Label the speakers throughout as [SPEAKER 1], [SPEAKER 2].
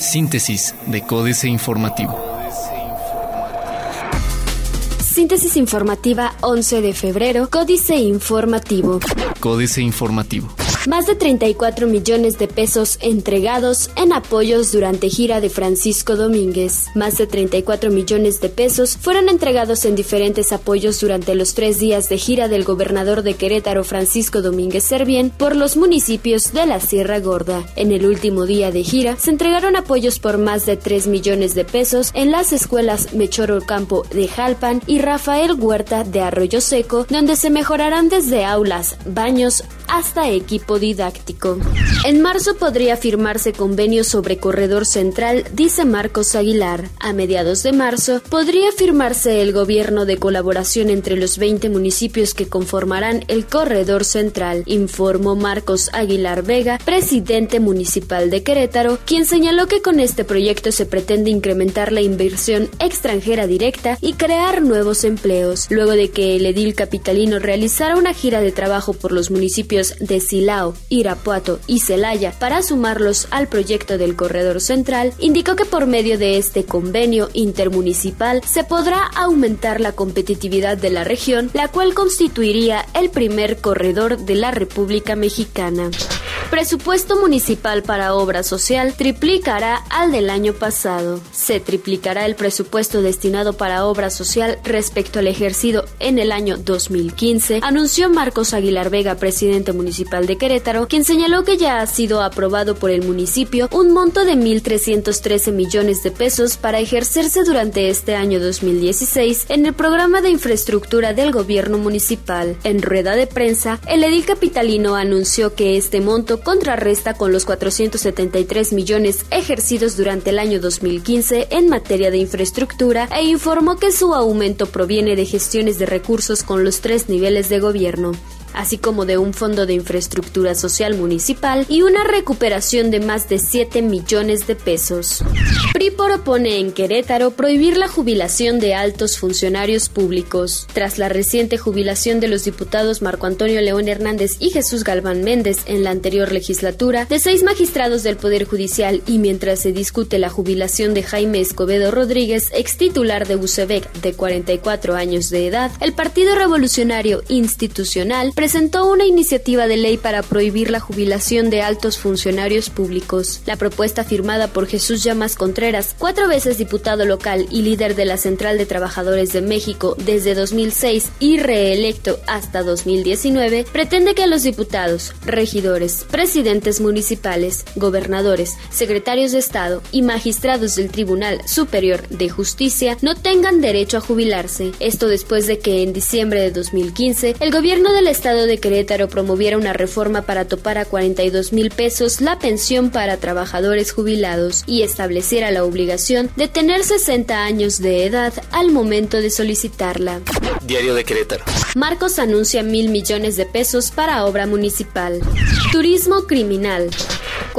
[SPEAKER 1] Síntesis de Códice Informativo.
[SPEAKER 2] Síntesis informativa 11 de febrero, Códice Informativo.
[SPEAKER 1] Códice Informativo.
[SPEAKER 2] Más de 34 millones de pesos entregados en apoyos durante gira de Francisco Domínguez. Más de 34 millones de pesos fueron entregados en diferentes apoyos durante los tres días de gira del gobernador de Querétaro Francisco Domínguez Servién por los municipios de la Sierra Gorda. En el último día de gira se entregaron apoyos por más de 3 millones de pesos en las escuelas Mechoro Campo de Jalpan y Rafael Huerta de Arroyo Seco, donde se mejorarán desde aulas, baños hasta equipo didáctico. En marzo podría firmarse convenio sobre corredor central, dice Marcos Aguilar. A mediados de marzo podría firmarse el gobierno de colaboración entre los 20 municipios que conformarán el corredor central, informó Marcos Aguilar Vega, presidente municipal de Querétaro, quien señaló que con este proyecto se pretende incrementar la inversión extranjera directa y crear nuevos empleos, luego de que el edil capitalino realizara una gira de trabajo por los municipios de Silao, Irapuato y Celaya para sumarlos al proyecto del Corredor Central, indicó que por medio de este convenio intermunicipal se podrá aumentar la competitividad de la región, la cual constituiría el primer corredor de la República Mexicana. Presupuesto municipal para obra social triplicará al del año pasado. Se triplicará el presupuesto destinado para obra social respecto al ejercido en el año 2015, anunció Marcos Aguilar Vega, presidente municipal de Querétaro, quien señaló que ya ha sido aprobado por el municipio un monto de 1.313 millones de pesos para ejercerse durante este año 2016 en el programa de infraestructura del gobierno municipal. En rueda de prensa, el edil capitalino anunció que este monto contrarresta con los 473 millones ejercidos durante el año 2015 en materia de infraestructura e informó que su aumento proviene de gestiones de recursos con los tres niveles de gobierno así como de un fondo de infraestructura social municipal y una recuperación de más de 7 millones de pesos. PRI propone en Querétaro prohibir la jubilación de altos funcionarios públicos. Tras la reciente jubilación de los diputados Marco Antonio León Hernández y Jesús Galván Méndez en la anterior legislatura, de seis magistrados del Poder Judicial y mientras se discute la jubilación de Jaime Escobedo Rodríguez, ex titular de UCEBEC de 44 años de edad, el Partido Revolucionario Institucional presentó una iniciativa de ley para prohibir la jubilación de altos funcionarios públicos. La propuesta firmada por Jesús Llamas Contreras, cuatro veces diputado local y líder de la Central de Trabajadores de México desde 2006 y reelecto hasta 2019, pretende que los diputados, regidores, presidentes municipales, gobernadores, secretarios de Estado y magistrados del Tribunal Superior de Justicia no tengan derecho a jubilarse. Esto después de que en diciembre de 2015 el gobierno del Estado de Querétaro promoviera una reforma para topar a 42 mil pesos la pensión para trabajadores jubilados y estableciera la obligación de tener 60 años de edad al momento de solicitarla.
[SPEAKER 1] Diario de Querétaro.
[SPEAKER 2] Marcos anuncia mil millones de pesos para obra municipal. Turismo criminal.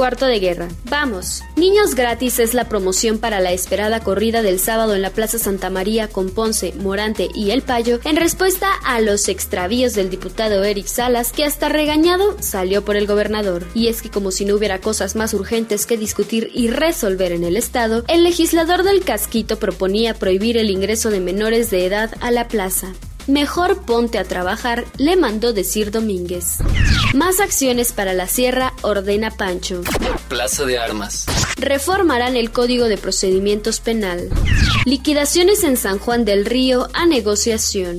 [SPEAKER 2] Cuarto de guerra. Vamos. Niños gratis es la promoción para la esperada corrida del sábado en la Plaza Santa María con Ponce, Morante y El Payo en respuesta a los extravíos del diputado Eric Salas que hasta regañado salió por el gobernador. Y es que como si no hubiera cosas más urgentes que discutir y resolver en el estado, el legislador del casquito proponía prohibir el ingreso de menores de edad a la plaza. Mejor ponte a trabajar, le mandó decir Domínguez. Más acciones para la sierra, ordena Pancho.
[SPEAKER 1] Plaza de Armas.
[SPEAKER 2] Reformarán el Código de Procedimientos Penal. Liquidaciones en San Juan del Río a negociación.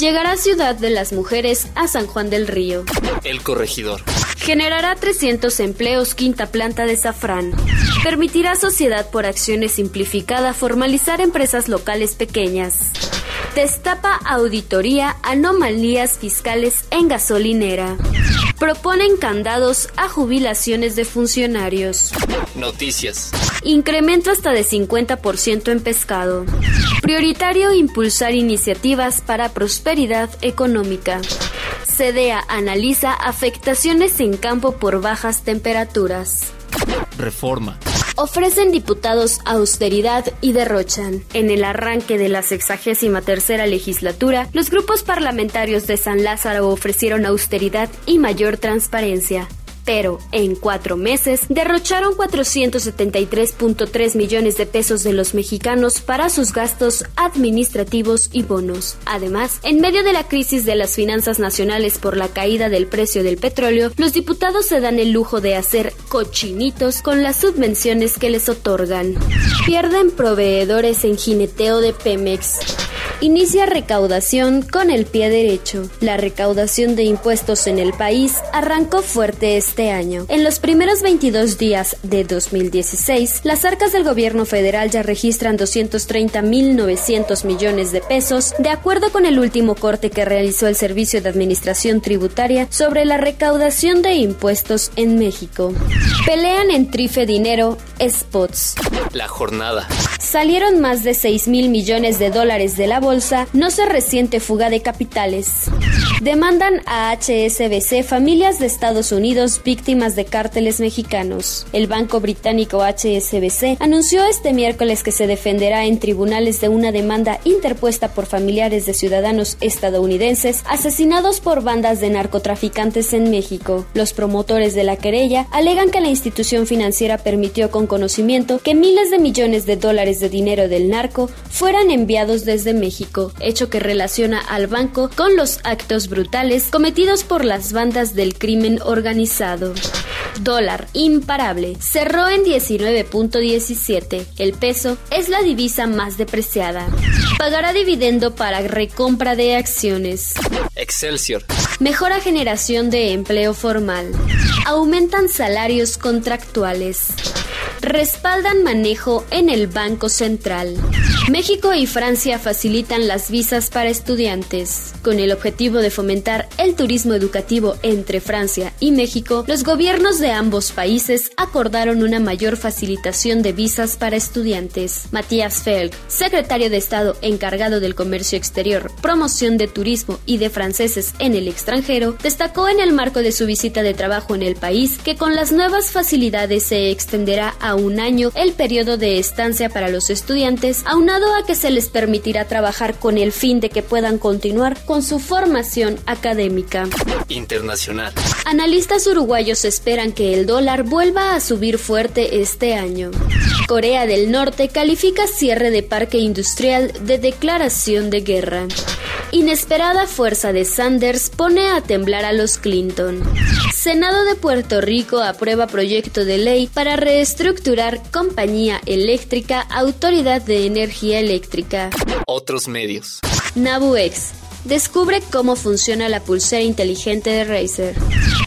[SPEAKER 2] Llegará Ciudad de las Mujeres a San Juan del Río.
[SPEAKER 1] El corregidor.
[SPEAKER 2] Generará 300 empleos quinta planta de Safrán. Permitirá Sociedad por Acciones Simplificada formalizar empresas locales pequeñas. Destapa auditoría anomalías fiscales en gasolinera. Proponen candados a jubilaciones de funcionarios.
[SPEAKER 1] Noticias.
[SPEAKER 2] Incremento hasta de 50% en pescado. Prioritario impulsar iniciativas para prosperidad económica. CDA analiza afectaciones en campo por bajas temperaturas.
[SPEAKER 1] Reforma.
[SPEAKER 2] Ofrecen diputados austeridad y derrochan. En el arranque de la sexagésima tercera legislatura, los grupos parlamentarios de San Lázaro ofrecieron austeridad y mayor transparencia. Pero en cuatro meses derrocharon 473.3 millones de pesos de los mexicanos para sus gastos administrativos y bonos. Además, en medio de la crisis de las finanzas nacionales por la caída del precio del petróleo, los diputados se dan el lujo de hacer cochinitos con las subvenciones que les otorgan. Pierden proveedores en jineteo de Pemex. Inicia recaudación con el pie derecho. La recaudación de impuestos en el país arrancó fuerte este año. En los primeros 22 días de 2016, las arcas del gobierno federal ya registran 230.900 millones de pesos, de acuerdo con el último corte que realizó el Servicio de Administración Tributaria sobre la recaudación de impuestos en México. Pelean en Trife Dinero Spots.
[SPEAKER 1] La jornada.
[SPEAKER 2] Salieron más de 6 mil millones de dólares de la bolsa, no se resiente fuga de capitales. Demandan a HSBC familias de Estados Unidos víctimas de cárteles mexicanos. El banco británico HSBC anunció este miércoles que se defenderá en tribunales de una demanda interpuesta por familiares de ciudadanos estadounidenses asesinados por bandas de narcotraficantes en México. Los promotores de la querella alegan que la institución financiera permitió con conocimiento que miles de millones de dólares de dinero del narco fueran enviados desde México, hecho que relaciona al banco con los actos brutales cometidos por las bandas del crimen organizado. Dólar imparable cerró en 19.17. El peso es la divisa más depreciada. Pagará dividendo para recompra de acciones.
[SPEAKER 1] Excelsior.
[SPEAKER 2] Mejora generación de empleo formal. Aumentan salarios contractuales respaldan manejo en el Banco Central. México y Francia facilitan las visas para estudiantes. Con el objetivo de fomentar el turismo educativo entre Francia y México, los gobiernos de ambos países acordaron una mayor facilitación de visas para estudiantes. Matías Felg, secretario de Estado encargado del comercio exterior, promoción de turismo y de franceses en el extranjero, destacó en el marco de su visita de trabajo en el país que con las nuevas facilidades se extenderá a un año el periodo de estancia para los estudiantes, aunado a que se les permitirá trabajar con el fin de que puedan continuar con su formación académica.
[SPEAKER 1] Internacional.
[SPEAKER 2] Analistas uruguayos esperan que el dólar vuelva a subir fuerte este año. Corea del Norte califica cierre de parque industrial de declaración de guerra. Inesperada fuerza de Sanders pone a temblar a los Clinton. Senado de Puerto Rico aprueba proyecto de ley para reestructurar compañía eléctrica Autoridad de Energía Eléctrica.
[SPEAKER 1] Otros medios.
[SPEAKER 2] NabuEx descubre cómo funciona la pulsera inteligente de Razer.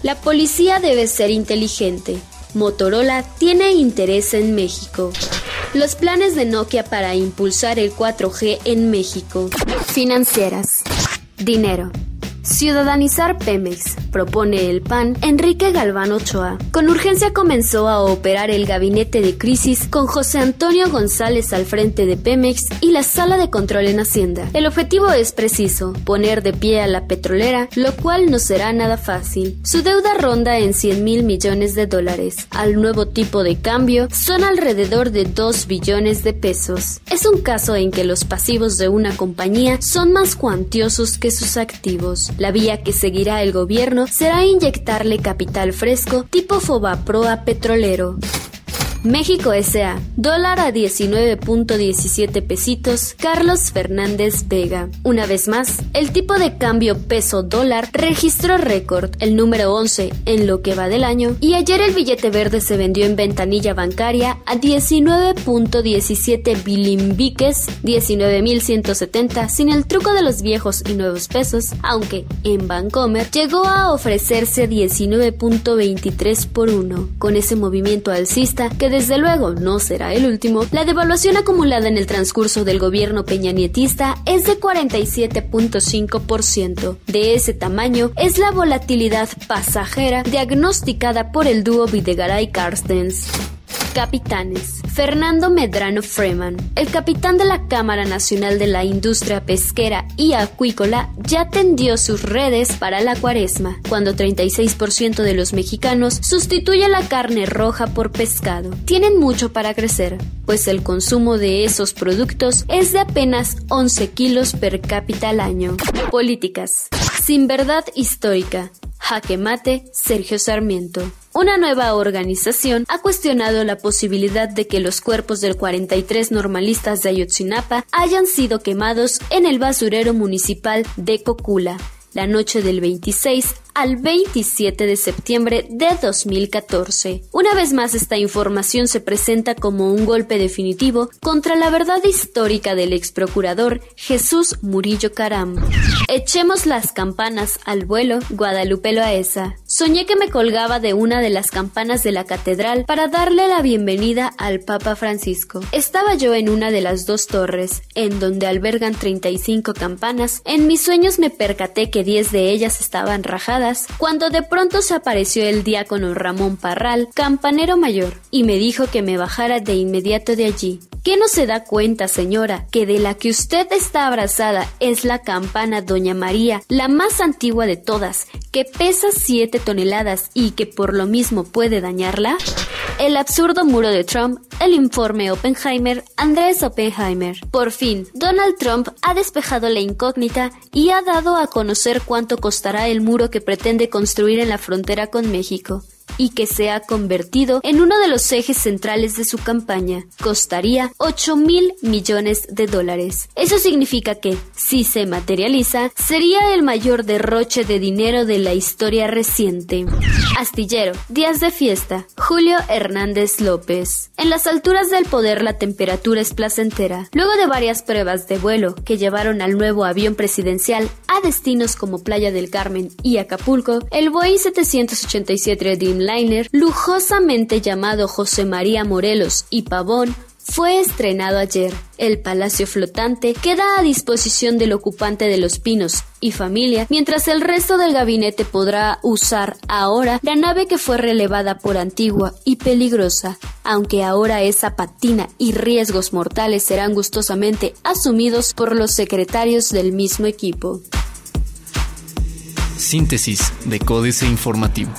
[SPEAKER 2] La policía debe ser inteligente. Motorola tiene interés en México. Los planes de Nokia para impulsar el 4G en México. Financieras. Dinero. Ciudadanizar Pemex, propone el PAN Enrique Galván Ochoa. Con urgencia comenzó a operar el gabinete de crisis con José Antonio González al frente de Pemex y la sala de control en Hacienda. El objetivo es preciso, poner de pie a la petrolera, lo cual no será nada fácil. Su deuda ronda en 100 mil millones de dólares. Al nuevo tipo de cambio son alrededor de 2 billones de pesos. Es un caso en que los pasivos de una compañía son más cuantiosos que sus activos. La vía que seguirá el gobierno será inyectarle capital fresco tipo Fobaproa petrolero. México S.A. Dólar a 19.17 pesitos. Carlos Fernández Vega. Una vez más, el tipo de cambio peso dólar registró récord, el número 11 en lo que va del año, y ayer el billete verde se vendió en ventanilla bancaria a 19.17 bilimbiques, 19.170 sin el truco de los viejos y nuevos pesos, aunque en Bancomer llegó a ofrecerse 19.23 por 1. Con ese movimiento alcista que desde luego no será el último, la devaluación acumulada en el transcurso del gobierno peñanietista es de 47.5%. De ese tamaño es la volatilidad pasajera diagnosticada por el dúo Videgaray-Carstens. Capitanes. Fernando Medrano Freeman, el capitán de la Cámara Nacional de la Industria Pesquera y Acuícola, ya tendió sus redes para la cuaresma, cuando 36% de los mexicanos sustituye la carne roja por pescado. Tienen mucho para crecer, pues el consumo de esos productos es de apenas 11 kilos per cápita al año. Políticas. Sin verdad histórica. Jaque Mate, Sergio Sarmiento. Una nueva organización ha cuestionado la posibilidad de que los cuerpos de 43 normalistas de Ayotzinapa hayan sido quemados en el basurero municipal de Cocula la noche del 26 al 27 de septiembre de 2014. Una vez más esta información se presenta como un golpe definitivo contra la verdad histórica del ex procurador Jesús Murillo Caram. Echemos las campanas al vuelo, Guadalupe Loaesa. Soñé que me colgaba de una de las campanas de la catedral para darle la bienvenida al Papa Francisco. Estaba yo en una de las dos torres, en donde albergan 35 campanas. En mis sueños me percaté que 10 de ellas estaban rajadas, cuando de pronto se apareció el diácono Ramón Parral, campanero mayor, y me dijo que me bajara de inmediato de allí. ¿Qué no se da cuenta, señora, que de la que usted está abrazada es la campana Doña María, la más antigua de todas, que pesa 7 toneladas y que por lo mismo puede dañarla? El absurdo muro de Trump, el informe Oppenheimer, Andrés Oppenheimer. Por fin, Donald Trump ha despejado la incógnita y ha dado a conocer cuánto costará el muro que pretende construir en la frontera con México y que se ha convertido en uno de los ejes centrales de su campaña. Costaría 8 mil millones de dólares. Eso significa que, si se materializa, sería el mayor derroche de dinero de la historia reciente. Astillero, días de fiesta. Julio Hernández López. En las alturas del poder la temperatura es placentera. Luego de varias pruebas de vuelo que llevaron al nuevo avión presidencial a destinos como Playa del Carmen y Acapulco, el Boeing 787 Dreamliner, lujosamente llamado José María Morelos y Pavón, fue estrenado ayer. El Palacio Flotante queda a disposición del ocupante de Los Pinos y familia, mientras el resto del gabinete podrá usar ahora la nave que fue relevada por antigua y peligrosa, aunque ahora esa patina y riesgos mortales serán gustosamente asumidos por los secretarios del mismo equipo.
[SPEAKER 1] Síntesis de Códice Informativo.